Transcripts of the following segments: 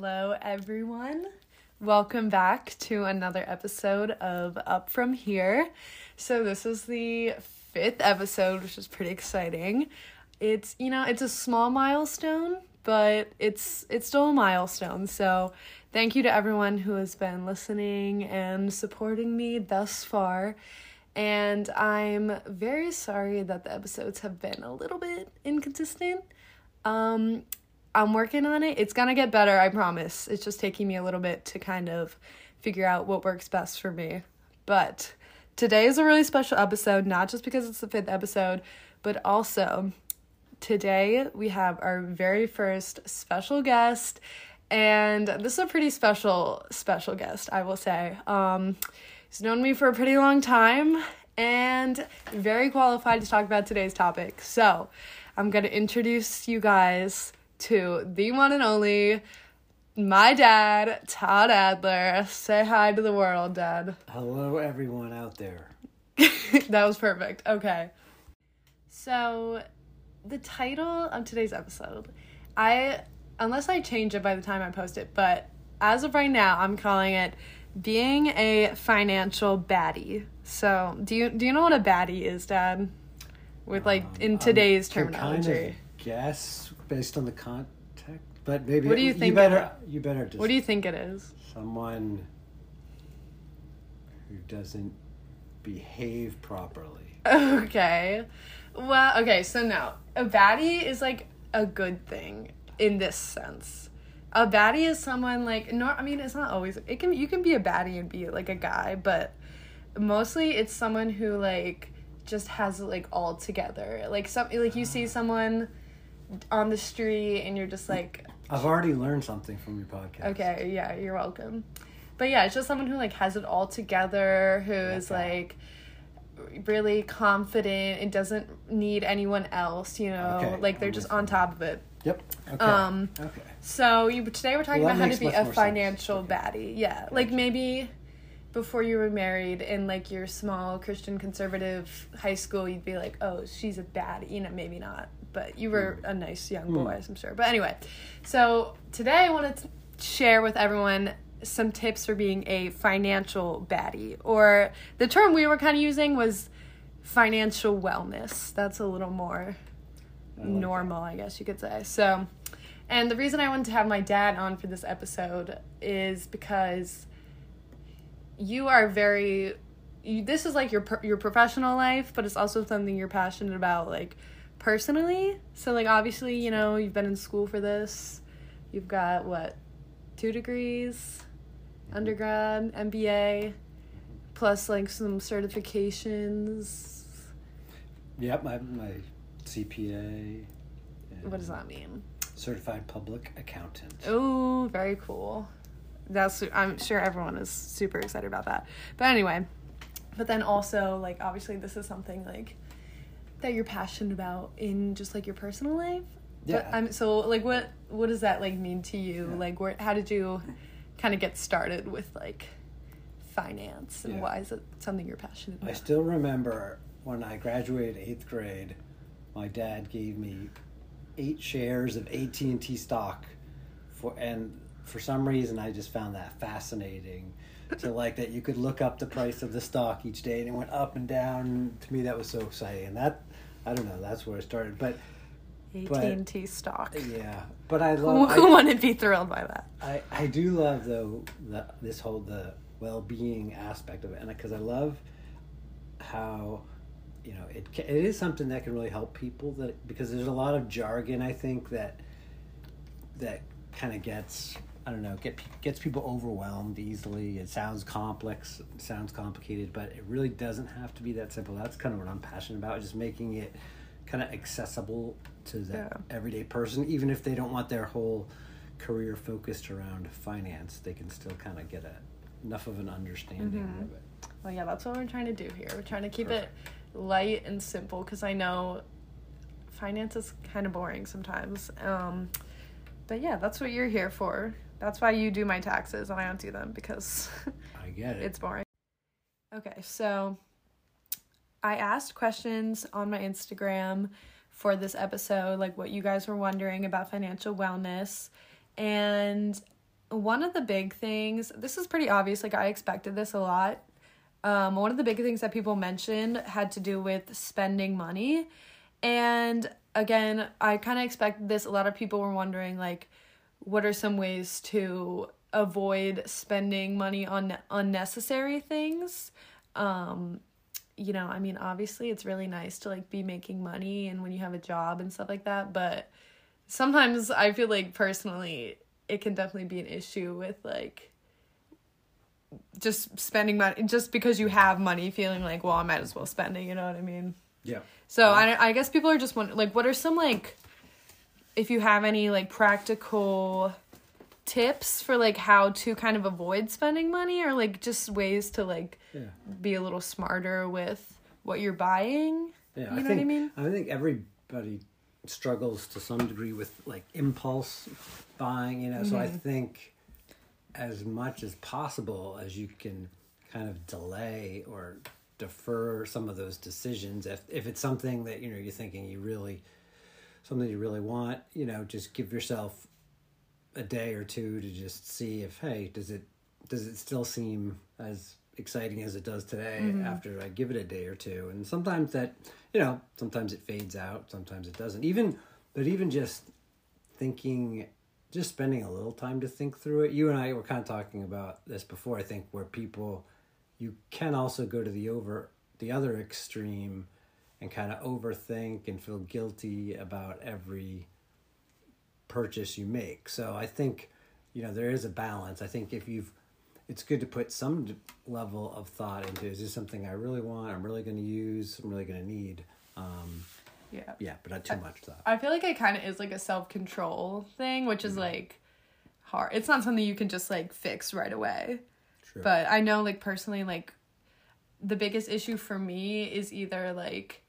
Hello, everyone. Welcome back to another episode of Up From Here. So, this is the fifth episode, which is pretty exciting. It's, you know, it's a small milestone, but it's it's still a milestone. So, thank you to everyone who has been listening and supporting me thus far. And I'm very sorry that the episodes have been a little bit inconsistent. Um, I'm working on it. It's gonna get better, I promise. It's just taking me a little bit to kind of figure out what works best for me. But today is a really special episode, not just because it's the fifth episode, but also today we have our very first special guest. And this is a pretty special, special guest, I will say. Um, he's known me for a pretty long time and very qualified to talk about today's topic. So, I'm going to introduce you guys to the one and only my dad, Todd Adler. Say hi to the world, Dad. Hello, everyone out there. that was perfect. Okay. So, the title of today's episode, I, unless I change it by the time I post it, but as of right now, I'm calling it being a financial baddie. So, do you do you know what a baddie is, Dad? With like Um, in today's can terminology. Kind of guess based on the context, but maybe What do you think You better. You better just. what do you think it is? Someone who doesn't behave properly. Okay. Well, okay, so no. A baddie is like a good thing in this sense. A baddie is someone like no I mean it's not always it can you can be a baddie and be like a guy, but mostly it's someone who like just has it like all together. Like some like you see someone on the street and you're just like I've already learned something from your podcast. Okay, yeah, you're welcome. But yeah, it's just someone who like has it all together, who is like really confident and doesn't need anyone else, you know, Okay, like they're I'm just on top of it. Yep. Okay. Um, okay. So you today we're talking Well, about how to be a financial Okay. baddie. Yeah, like maybe before you were married in like your small Christian conservative high school, you'd be like, oh, she's a baddie. You know, maybe not, but you were mm. a nice young mm. boy, I'm sure. But anyway, so today I wanted to share with everyone some tips for being a financial baddie, or the term we were kind of using was financial wellness. That's a little more I like normal, I guess you could say. So, and the reason I wanted to have my dad on for this episode is because you are very you, this is like your your professional life, but it's also something you're passionate about like personally. So like obviously, you know, you've been in school for this. You've got what? 2 degrees, undergrad, MBA, plus like some certifications. Yep. My my CPA. What does that mean? Certified public accountant. Oh, very cool. That's I'm sure everyone is super excited about that. But anyway, but then also like obviously this is something like that you're passionate about in just like your personal life. But Yeah. I'm so like what what does that like mean to you? Yeah. Like where how did you kind of get started with like finance and Yeah. why is it something you're passionate about? I still remember when I graduated eighth grade, my dad gave me eight shares of AT and T stock, for and for some reason I just found that fascinating. To like that you could look up the price of the stock each day and it went up and down. To me, that was so exciting. And that I don't know. That's where I started. But AT&T stock. Uh, yeah, but I love. who I, wouldn't be thrilled by that? I, I do love though the, this whole the well being aspect of it, and because I love how you know it it is something that can really help people that because there's a lot of jargon I think that that kind of gets I don't know get gets people overwhelmed easily. It sounds complex, sounds complicated, but it really doesn't have to be that simple. That's kind of what I'm passionate about, just making it kind of accessible to the Yeah. everyday person, even if they don't want their whole career focused around finance. They can still kind of get a enough of an understanding Mhm. of it. Well, yeah, that's what we're trying to do here. We're trying to keep Perfect. it light and simple because I know finance is kind of boring sometimes. Um, but yeah, that's what you're here for. That's why you do my taxes and I don't do them because I get it. it's boring. Okay, so I asked questions on my Instagram for this episode, like what you guys were wondering about financial wellness. And one of the big things, this is pretty obvious, like I expected this a lot. Um, one of the big things that people mentioned had to do with spending money. And again, I kind of expected this. A lot of people were wondering, like, what are some ways to avoid spending money on unnecessary things? Um, you know, I mean, obviously it's really nice to like be making money and when you have a job and stuff like that, but sometimes I feel like personally it can definitely be an issue with like just spending money just because you have money feeling like well i might as well spend it you know what i mean Yeah. so I, I guess people are just wondering like what are some like if you have any like practical tips for like how to kind of avoid spending money or like just ways to like Yeah. be a little smarter with what you're buying Yeah, You I know what I think, mean? I think everybody struggles to some degree with like impulse buying, you know. So I Mm-hmm. think as much as possible as you can kind of delay or defer some of those decisions if if it's something that you know you're thinking you really something you really want, you know, just give yourself a day or two to just see if hey, does it does it still seem as exciting as it does today mm-hmm. after I give it a day or two? And sometimes that, you know, sometimes it fades out, sometimes it doesn't. Even but even just thinking just spending a little time to think through it. You and I were kind of talking about this before, I think, where people you can also go to the over the other extreme and kind of overthink and feel guilty about every purchase you make. So I think, you know, there is a balance. I think if you've, it's good to put some level of thought into is this something I really want? I'm really going to use. I'm really going to need. Um, yeah yeah, but not too much thought. I feel like it kind of is like a self control thing, which Mm-hmm. is like hard. It's not something you can just like fix right away. True. But I know, like, personally, like, the biggest issue for me is either like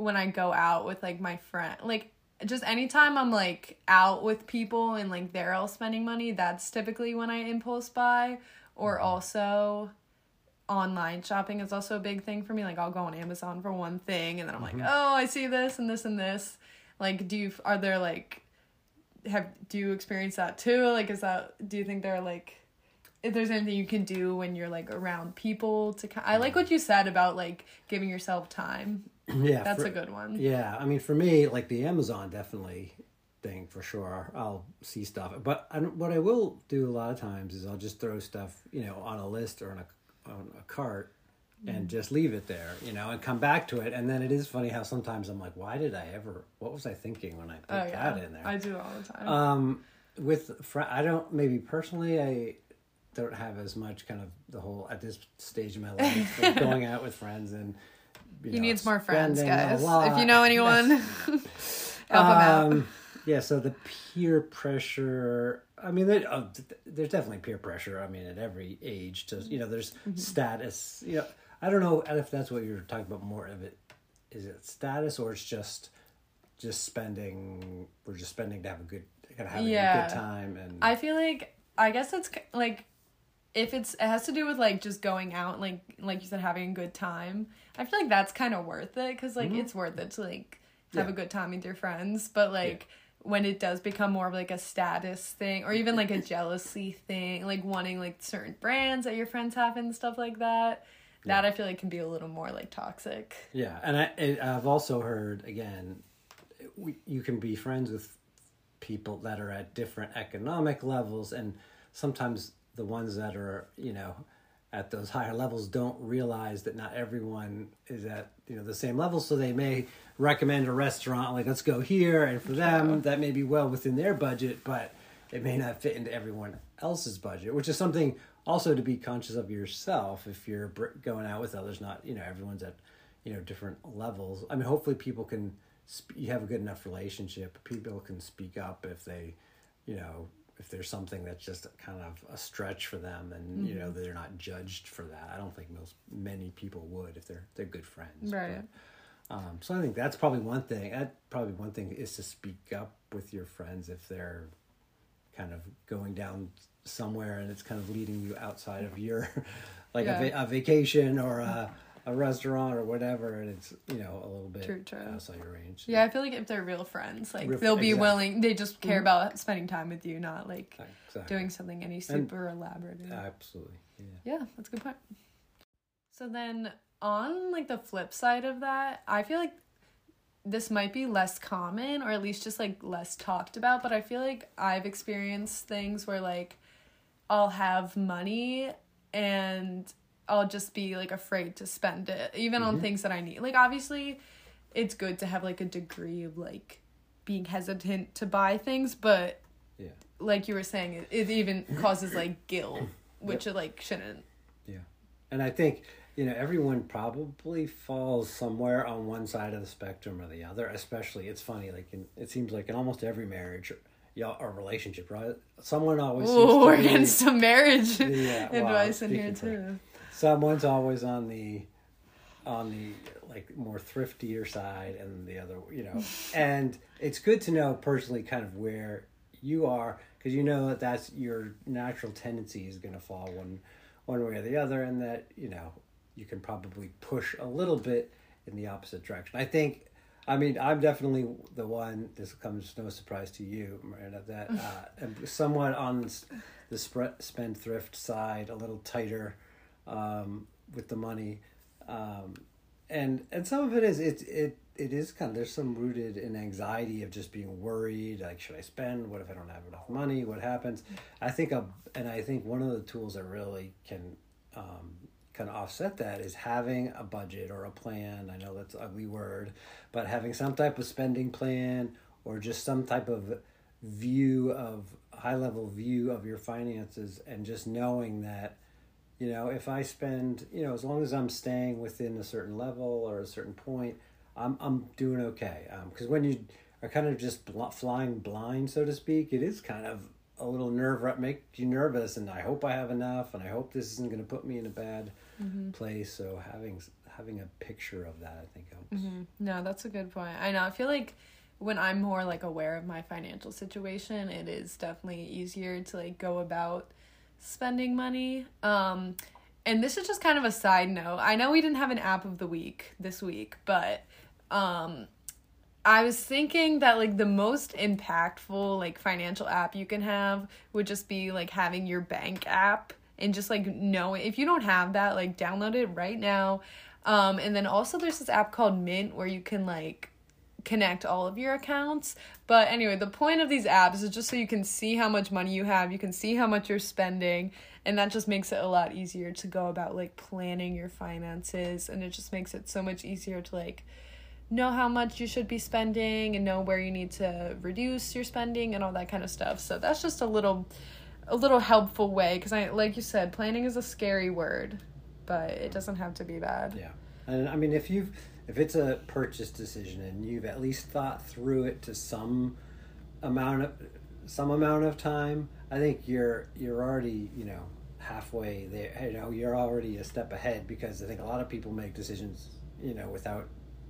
when I go out with like my friend, like, just anytime I'm like out with people and like they're all spending money, that's typically when I impulse buy. Or Mm-hmm. also, online shopping is also a big thing for me. Like I'll go on Amazon for one thing and then I'm Mm-hmm. like, "Oh, I see this and this and this." Like do you are there like have do you experience that too? Like is that do you think there are like if there's anything you can do when you're like around people to I like what you said about like giving yourself time. yeah, That's for- a good one. Yeah, I mean, for me, like the Amazon definitely thing for sure. I'll see stuff, but I what I will do a lot of times is I'll just throw stuff, you know, on a list or on a on a cart, Mm. and just leave it there, you know, and come back to it. And then it is funny how sometimes I'm like, why did I ever? What was I thinking when I put Oh yeah. that in there? I do all the time. Um, with fr- I don't maybe personally I don't have as much kind of the whole at this stage of my life like going out with friends and he know, needs more friends, guys. If you know anyone, help him out. Um, yeah, so the peer pressure. I mean, there, uh, there's definitely peer pressure. I mean, at every age, to you know, there's Mm-hmm. status. You know, I don't know if that's what you're talking about. More of it is it status or it's just just spending. We're just spending to have a good, kind of having a good time and I feel like I guess it's like if it's it has to do with like just going out like like you said having a good time. I feel like that's kind of worth it cuz like it's worth it to like have Mm-hmm. Yeah. a good time with your friends, but like when it does become more of like a status thing or even like a jealousy thing, like wanting like certain brands that your friends have and stuff like that. That I feel like can be a little more like toxic. Yeah, and I, and I've also heard again, we, you can be friends with people that are at different economic levels, and sometimes the ones that are you know at those higher levels don't realize that not everyone is at you know the same level, so they may recommend a restaurant like let's go here, and for them that may be well within their budget, but it may not fit into everyone else's budget, which is something also to be conscious of yourself if you're br- going out with others. Not you know everyone's at you know different levels. I mean, hopefully people can sp- you have a good enough relationship. People can speak up if they you know if there's something that's just kind of a stretch for them, and you know they're not judged for that. I don't think most many people would if they're they're good friends. Right. But, um, so I think that's probably one thing. That probably one thing is to speak up with your friends if they're kind of going down somewhere and it's kind of leading you outside of your like a, va- a vacation or a, a restaurant or whatever, and it's you know a little bit True, true. outside your range. Yeah, I feel like if they're real friends, like Real- they'll be exactly. willing. They just care Mhm. about spending time with you, not like Exactly. doing something any super elaborate. or- Absolutely. Yeah. Yeah, that's a good point. So then on like the flip side of that, I feel like this might be less common or at least just like less talked about, but I feel like I've experienced things where like I'll have money and I'll just be like afraid to spend it even on Mhm. things that I need. Like obviously it's good to have like a degree of like being hesitant to buy things, but Yeah. like you were saying it, it even causes like guilt, which it like shouldn't. Yeah, and I think, you know, everyone probably falls somewhere on one side of the spectrum or the other, especially it's funny, like in, it seems like in almost every marriage yeah, or relationship, right? Someone always Ooh, to we're getting some marriage Yeah, well, advice in here too. Someone's always on the on the like more thriftier side and the other you know. And it's good to know personally kind of where you are because you know that that's your natural tendency is going to fall one one way or the other and that you know you can probably push a little bit in the opposite direction. I think i mean i'm definitely the one this comes no surprise to you Miranda, that uh, on the spendthrift side a little tighter um, with the money, um, and and some of it is it it it is kind of there's some rooted in anxiety of just being worried like should I spend? What if I don't have enough money? What happens? I think a and I think one of the tools that really can um, kind of offset that is having a budget or a plan. I know that's ugly word but having some type of spending plan or just some type of view of high level view of your finances and just knowing that you know if i spend you know as long as i'm staying within a certain level or a certain point i'm i'm doing okay because when you are kind of just bl- flying blind so to speak it is kind of a little nerve make you nervous and i hope i have enough and i hope this isn't going to put me in a bad place so having having a picture of that i think helps Mhm. No, that's a good point. I know. I feel like when I'm more like aware of my financial situation, it is definitely easier to like go about spending money. Um and this is just kind of a side note. I know we didn't have an app of the week this week, but um I was thinking that like the most impactful like financial app you can have would just be like having your bank app and just like knowing if you don't have that like download it right now. Um and then also there's this app called Mint where you can like connect all of your accounts. But anyway, the point of these apps is just so you can see how much money you have, you can see how much you're spending, and that just makes it a lot easier to go about like planning your finances and it just makes it so much easier to like know how much you should be spending and know where you need to reduce your spending and all that kind of stuff. So that's just a little a little helpful way because I like you said planning is a scary word, but it doesn't have to be bad. Yeah, and I mean, if you've if it's a purchase decision and you've at least thought through it to some amount of some amount of time, I think you're you're already you know halfway there. You know, you're already a step ahead because I think a lot of people make decisions you know without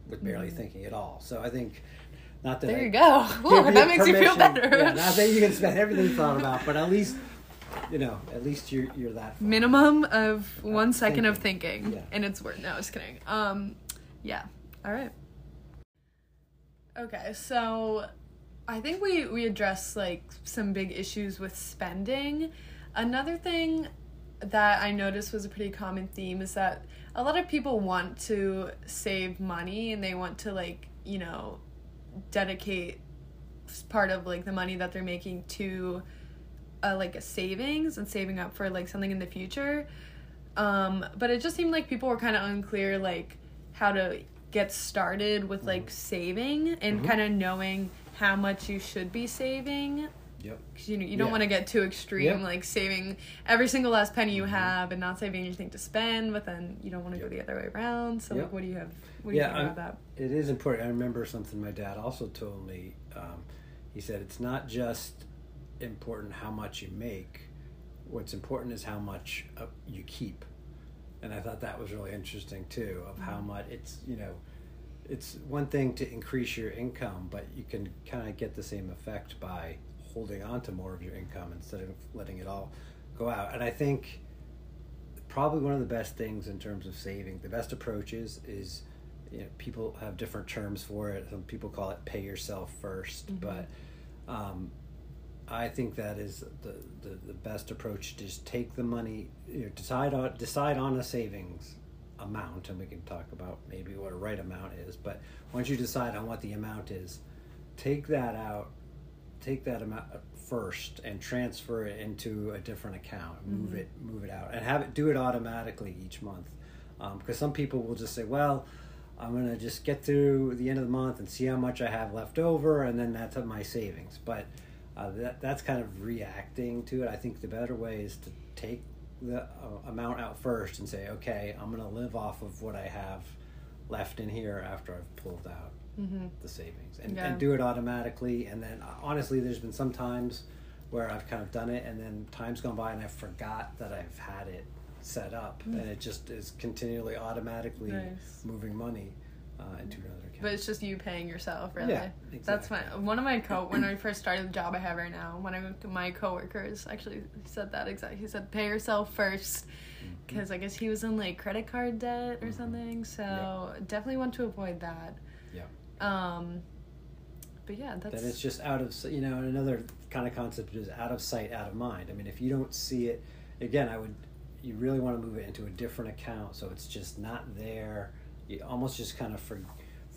with barely thinking at all. So I think not that There I you go. Ooh, that makes you feel better. Yeah, not that you can spend everything you thought about, but at least you know at least you're you're that far. minimum of one second of thinking. thinking Yeah. and it's worth no just kidding um yeah. All right. Okay so i think we we addressed like some big issues with spending. Another thing that i noticed was a pretty common theme is that a lot of people want to save money and they want to like you know dedicate part of like the money that they're making to uh, like a savings and saving up for like something in the future. Um, but it just seemed like people were kind of unclear like how to get started with like saving and Mhm. kind of knowing how much you should be saving. Yep. 'Cause, you know, you don't Yeah. want to get too extreme, Yep. like saving every single last penny you Mhm. have and not saving anything to spend, but then you don't want to Yep. go the other way around. So, like, what do you have? What do you Yeah, think I'm- about that? It is important. I remember something my dad also told me. Um, he said it's not just important how much you make. What's important is how much uh, you keep. And I thought that was really interesting too. Of how much it's you know, it's one thing to increase your income, but you can kind of get the same effect by holding on to more of your income instead of letting it all go out. And I think probably one of the best things in terms of saving. The best approach is you know people have different terms for it. Some people call it pay yourself 1st but um, I think that is the, the, the best approach. Just take the money, you know, decide on decide on a savings amount, and we can talk about maybe what a right amount is. But once you decide on what the amount is, take that out, take that amount uh, first, and transfer it into a different account. Mm-hmm. Move it, move it out, and have it do it automatically each month. Um, because some people will just say, well. I'm gonna just get through the end of the month and see how much I have left over, and then that's my savings. But uh, that that's kind of reacting to it. I think the better way is to take the uh, amount out first and say, okay, I'm gonna live off of what I have left in here after I've pulled out the savings, and, Yeah. and do it automatically. And then uh, honestly, there's been some times where I've kind of done it, and then time's gone by and I forgot that I've had it set up, and it just is continually automatically Nice. moving money uh, into another. But it's just you paying yourself, really. Yeah, That's my. One of my co when I first started the job I have right now, one of my coworkers actually said that exactly. He said, "Pay yourself first, Mm-hmm. because I guess he was in like credit card debt or something. So definitely want to avoid that. yeah. Um, but yeah, that's then it's just out of you know another kind of concept is out of sight out of mind i mean if you don't see it again i would you really want to move it into a different account so it's just not there you almost just kind of for,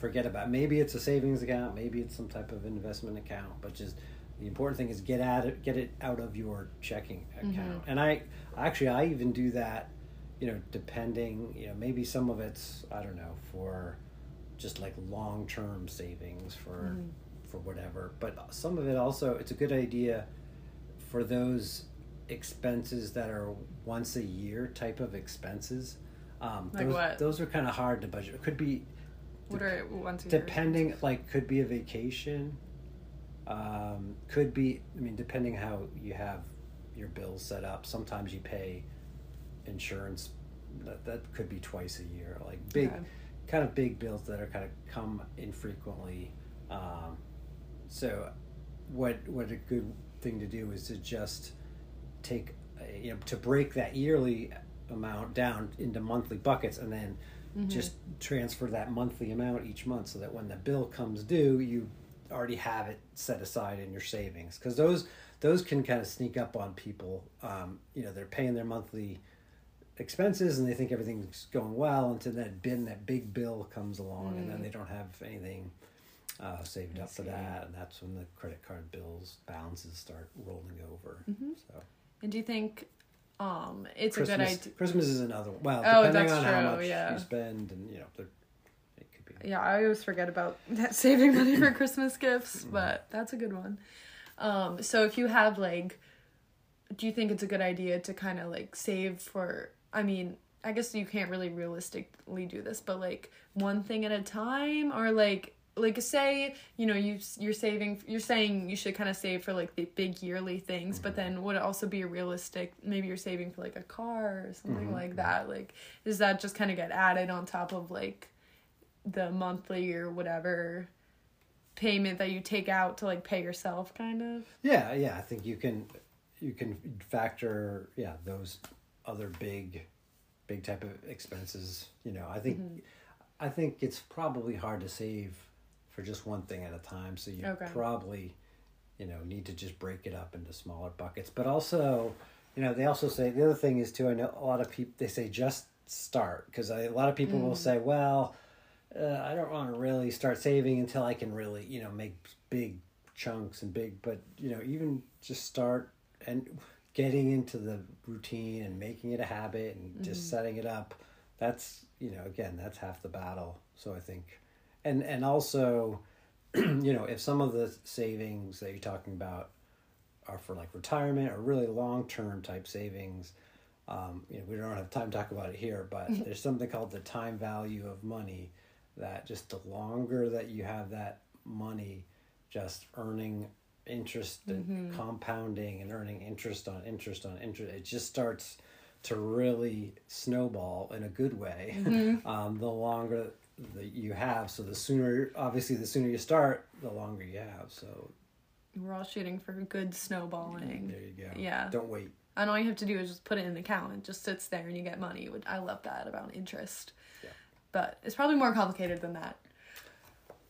forget about maybe it's a savings account maybe it's some type of investment account but just the important thing is get at it get it out of your checking account. And i actually i even do that you know depending you know maybe some of it's i don't know for just like long-term savings for for whatever. But some of it also it's a good idea for those expenses that are once a year type of expenses. Um, Like those, what? those are kind of hard to budget. It could be what are once a year depending like could be a vacation um, could be i mean depending how you have your bills set up sometimes you pay insurance that, that could be twice a year like big Okay. kind of big bills that are kind of come infrequently um, so what what a good thing to do is to just take you know to break that yearly amount down into monthly buckets and then just transfer that monthly amount each month so that when the bill comes due you already have it set aside in your savings. Because those those can kind of sneak up on people. Um, you know they're paying their monthly expenses and they think everything's going well until that bin that big bill comes along and then they don't have anything uh, saved up for that. And that's when the credit card bills balances start rolling over. So. And do you think um it's a Christmas, good idea? Christmas is another one. well Oh, depending on how much yeah. you spend and you know it could be Yeah, I always forget about that saving money for Christmas Mm-hmm. gifts, but that's a good one. Um, so if you have like, do you think it's a good idea to kind of like save for? I mean, I guess you can't really realistically do this, but like one thing at a time, or like like say you know you you're saving you're saying you should kind of save for like the big yearly things but then would it also be a realistic maybe you're saving for like a car or something like that like does that just kind of get added on top of like the monthly or whatever payment that you take out to like pay yourself kind of Yeah, yeah. I think you can you can factor yeah those other big big type of expenses. You know, I think Mm-hmm. I think it's probably hard to save for just one thing at a time. So you Okay. probably you know need to just break it up into smaller buckets. But also, you know, they also say the other thing is too. I know a lot of people they say just start because a lot of people Mm. will say, well. Uh, I don't want to really start saving until I can really, you know, make big chunks and big, but you know, even just start and getting into the routine and making it a habit and just setting it up. That's you know, again, that's half the battle. So I think, and and also, you know, if some of the savings that you're talking about are for like retirement or really long term type savings. Um, you know, we don't have time to talk about it here, but there's something called the time value of money that just the longer that you have that money just earning interest and compounding and earning interest on interest on interest, it just starts to really snowball in a good way. um, the longer that you have, so the sooner, obviously, the sooner you start, the longer you have. So we're all shooting for good snowballing there you go. Yeah. Don't wait. and all you have to do is just put it in an account. It just sits there and you get money. Which I love that about interest. Yeah. But it's probably more complicated than that.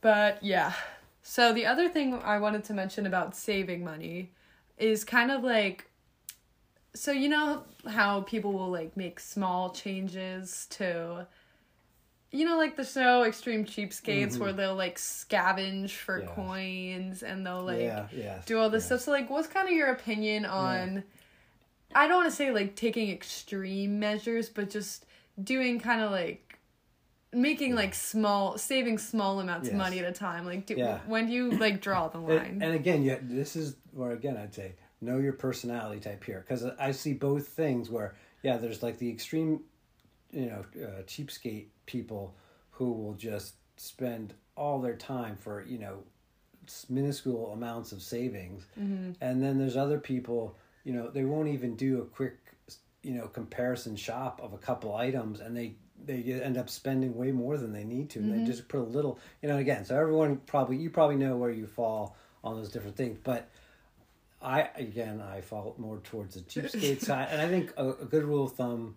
But yeah. So the other thing I wanted to mention about saving money is kind of like so you know how people will like make small changes to you know like the show extreme cheapskates Mhm. where they'll like scavenge for Yeah. coins and they'll like yeah, yeah. do all this yeah. stuff so like what's kind of your opinion on i don't want to say like taking extreme measures but just doing kind of like making like small saving small amounts of money at a time like do, Yeah. when do you like draw the line And, and again, you, this is where again I'd say know your personality type here because I see both things where yeah, there's like the extreme, you know, uh, cheapskate people who will just spend all their time for you know minuscule amounts of savings, and then there's other people you know they won't even do a quick you know comparison shop of a couple items and they they end up spending way more than they need to. And they just put a little you know again so everyone probably you probably know where you fall on those different things. But i again i fall more towards the cheapskate side. And i think a, a good rule of thumb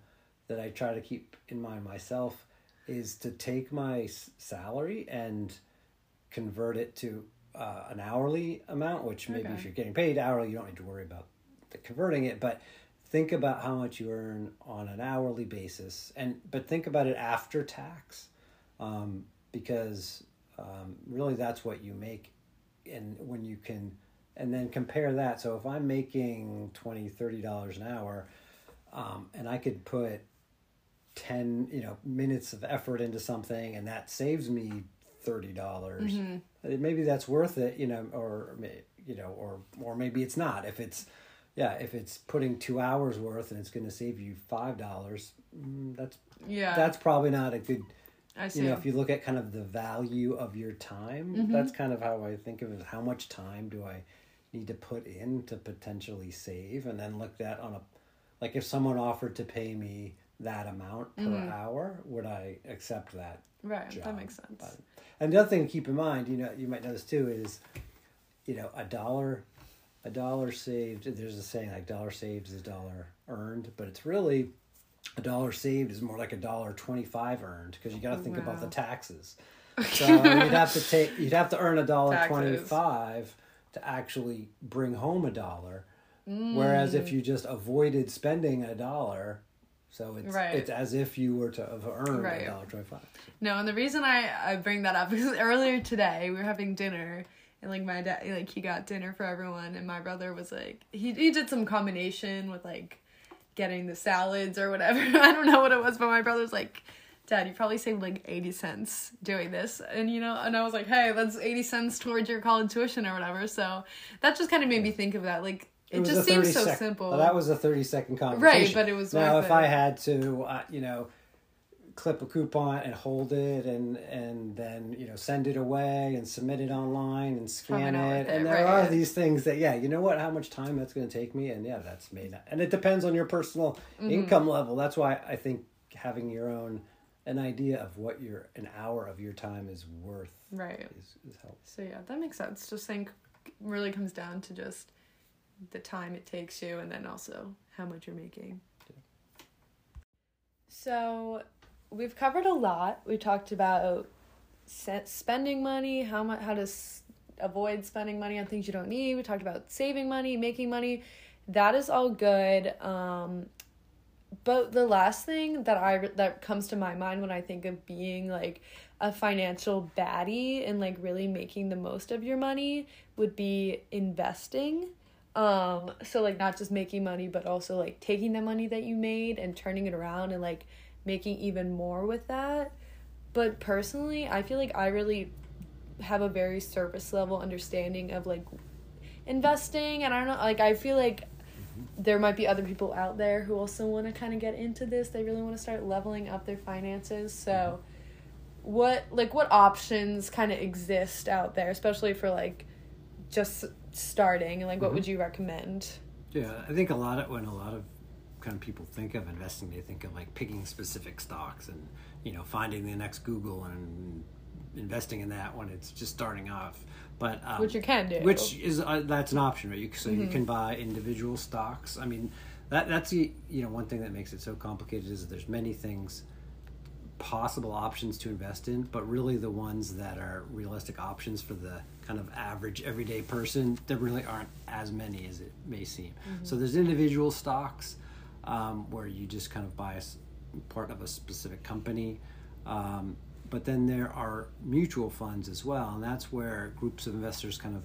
that i try to keep in mind myself is to take my s- salary and convert it to uh, an hourly amount which maybe Okay. if you're getting paid hourly you don't need to worry about the converting it but think about how much you earn on an hourly basis and but think about it after tax um, because um, really that's what you make and when you can and then compare that so if i'm making 20 30 dollars an hour um, and i could put 10 you know minutes of effort into something and that saves me $30. Mm-hmm. Uh, maybe that's worth it you know or you know or or maybe it's not. If it's yeah if it's putting two hours worth and it's going to save you five dollars mm, that's yeah. that's probably not a good i see you know if you look at kind of the value of your time mm-hmm. that's kind of how i think of it how much time do i need to put in to potentially save? And then look at on a like if someone offered to pay me that amount per mm. hour would i accept that right job. that makes sense But- and the other thing to keep in mind, you know, you might know this too, is, you know, a dollar, a dollar saved. There's a saying like dollar saved is a dollar earned, but it's really a dollar saved is more like a dollar twenty-five earned because you got to think about the taxes. So you'd have to take, you'd have to earn a dollar twenty-five to actually bring home a dollar. Whereas if mm. you just avoided spending a dollar, so it's Right. it's as if you were to have earned Right. a dollar twenty-five. No, and the reason I I bring that up is earlier today we were having dinner and like my dad like he got dinner for everyone and my brother was like he he did some combination with like getting the salads or whatever. I don't know what it was, but my brother's like Dad, you probably saved like 80 cents doing this. And you know, and I was like, hey, that's 80 cents towards your college tuition or whatever. So that just kind of made me think of that. Like, it, was just a seems 30 so sec- simple. Well, that was a thirty second conversation. Right? But it was now. If I had to, uh, you know, clip a coupon and hold it, and and then you know send it away and submit it online and scan it, it, and there right, are these things that yeah, you know what, how much time that's going to take me, and yeah, that's made, and it depends on your personal Mm-hmm. income level. That's why I think having your own an idea of what your an hour of your time is worth right. is, is helpful. So yeah, that makes sense. Just think really comes down to just the time it takes you and then also how much you're making. So we've covered a lot. We talked about spending money, how much how to s- avoid spending money on things you don't need. We talked about saving money, making money. That is all good. Um but the last thing that I that comes to my mind when I think of being like a financial baddie and like really making the most of your money would be investing. Um so like not just making money but also like taking the money that you made and turning it around and like making even more with that. But personally, I feel like I really have a very surface level understanding of like investing and I don't know like I feel like there might be other people out there who also want to kind of get into this. They really want to start leveling up their finances. So what like what options kind of exist out there especially for like just starting and like what would you recommend? Yeah, I think a lot of when a lot of kind of people think of investing, they think of like picking specific stocks and you know finding the next Google and investing in that when it's just starting off. But um, Which you can do. which is uh, that's an option, right? You, so you can buy individual stocks. I mean, that that's the you know one thing that makes it so complicated is that there's many things possible options to invest in, but really the ones that are realistic options for the kind of average everyday person, there really aren't as many as it may seem. So there's individual stocks um, where you just kind of buy a part of a specific company. Um, but then there are mutual funds as well, and that's where groups of investors kind of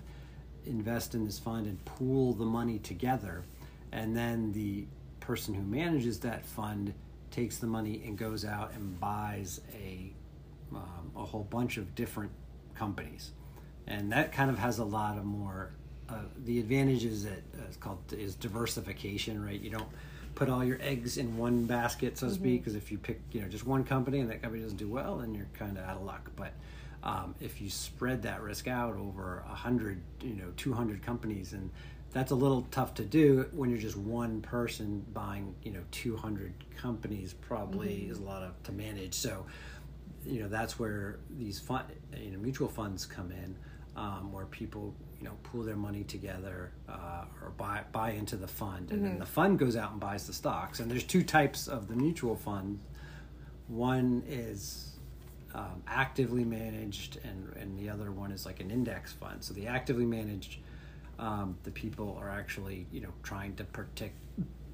invest in this fund and pool the money together. And then the person who manages that fund takes the money and goes out and buys a, um, a whole bunch of different companies. And that kind of has a lot of more. Uh, the advantage is that uh, it's called is diversification, right? You don't put all your eggs in one basket, so to speak. Because if you pick, you know, just one company and that company doesn't do well, then you're kind of out of luck. But um, if you spread that risk out over a hundred, you know, two hundred companies, and that's a little tough to do when you're just one person buying, you know, two hundred companies. Probably is a lot of to manage. So, you know, that's where these fund, you know, mutual funds come in, um, where people, you know, pool their money together uh, or buy buy into the fund, and then the fund goes out and buys the stocks. And there's two types of the mutual fund. One is um, actively managed, and, and the other one is like an index fund. So the actively managed, um, the people are actually you know trying to protect,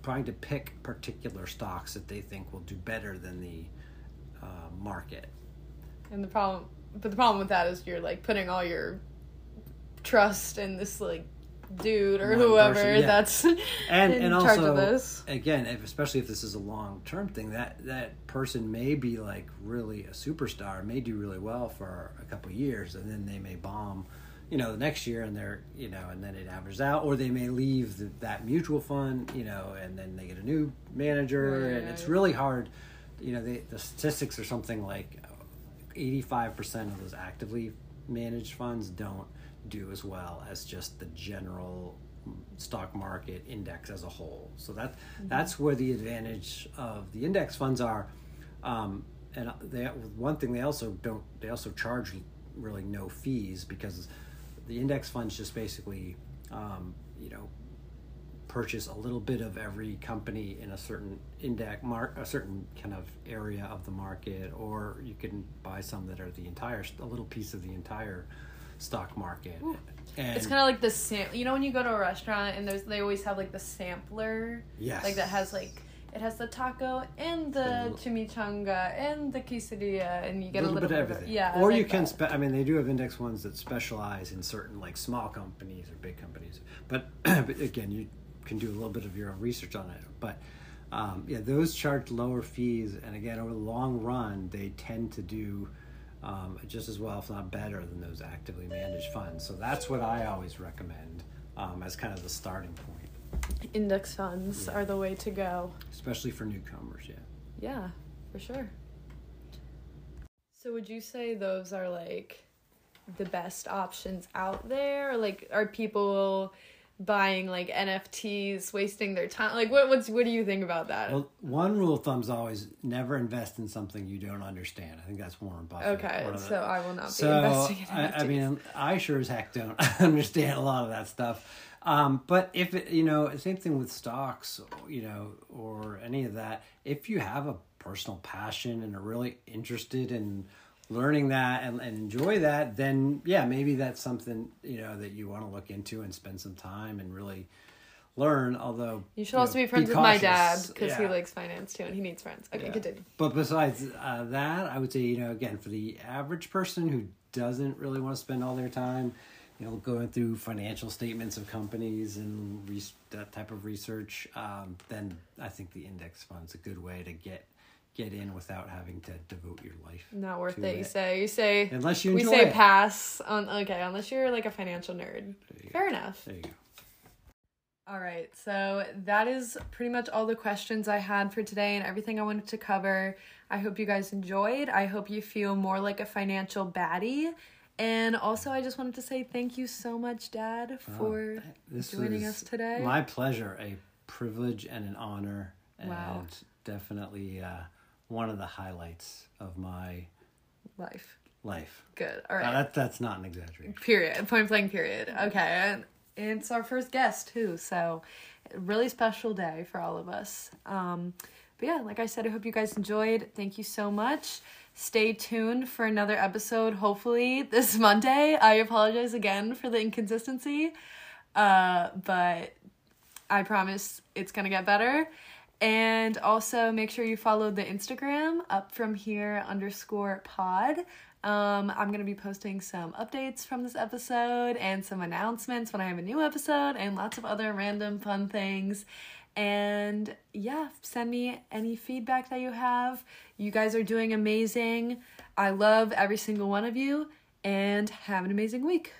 trying to pick particular stocks that they think will do better than the uh, market. And the problem, but the problem with that is you're like putting all your trust in this like dude or One whoever person, yeah. that's and in and charge also of this. again if, especially if this is a long term thing that that person may be like really a superstar may do really well for a couple of years and then they may bomb you know the next year and they're you know and then it averages out or they may leave the, that mutual fund you know and then they get a new manager and it's Right. really hard you know they, the statistics are something like 85% of those actively managed funds don't do as well as just the general stock market index as a whole. So that that's where the advantage of the index funds are. Um, and they one thing they also don't they also charge really no fees because the index funds just basically um, you know purchase a little bit of every company in a certain index mark a certain kind of area of the market or you can buy some that are the entire a little piece of the entire stock market. And It's kind of like the sam. You know when you go to a restaurant and there's they always have like the sampler, yes. Like that has like it has the taco and the chimichanga and the quesadilla, and you get a a little, bit of of everything. Yeah, or like you can. Spe- I mean, they do have index ones that specialize in certain like small companies or big companies. But, but again, you can do a little bit of your own research on it. But um, yeah, those charge lower fees, and again, over the long run, they tend to do um, just as well, if not better, than those actively managed funds. So that's what I always recommend um, as kind of the starting point, Index funds Yeah. are the way to go. especially for newcomers. Yeah. Yeah, for sure. So would you say those are like the best options out there? Like are people buying like NFTs wasting their time? Like what what's what do you think about that? Well, one rule of thumb is always never invest in something you don't understand. I think that's Warren Buffett. okay, so I will not be investing in I, I mean, I sure as heck don't understand a lot of that stuff. Um, but if it, you know, same thing with stocks, you know, or any of that. If you have a personal passion and are really interested in learning that and, and enjoy that, then yeah, maybe that's something you know that you want to look into and spend some time and really learn. Although you should know, also be friends with my dad because he likes finance too and he needs friends. Okay, Yeah. continue. But besides uh, that, I would say, you know, again, for the average person who doesn't really want to spend all their time, you know, going through financial statements of companies and re- that type of research, um, then I think the index fund's a good way to get get in without having to devote your life. Not worth to it. You say you say Unless you we say it. pass on okay unless you're like a financial nerd. You go. Fair enough. There you go. All right, so that is pretty much all the questions I had for today and everything I wanted to cover. I hope you guys enjoyed. I hope you feel more like a financial baddie. And also, I just wanted to say thank you so much, Dad, for This joining us today. My pleasure, a privilege and an honor, and Wow. definitely uh, one of the highlights of my life. life. Good. All right. Uh, that, that's not an exaggeration. period. Point blank. Period. Okay. And it's our first guest too. So really special day for all of us. Um, but yeah, like I said, I hope you guys enjoyed. Thank you so much. Stay tuned for another episode, hopefully this Monday. I apologize again for the inconsistency, uh, but I promise it's gonna get better. And also make sure you follow the Instagram up from here underscore pod. Um, I'm gonna be posting some updates from this episode and some announcements when I have a new episode and lots of other random fun things. And yeah, send me any feedback that you have. You guys are doing amazing. I love every single one of you, and have an amazing week.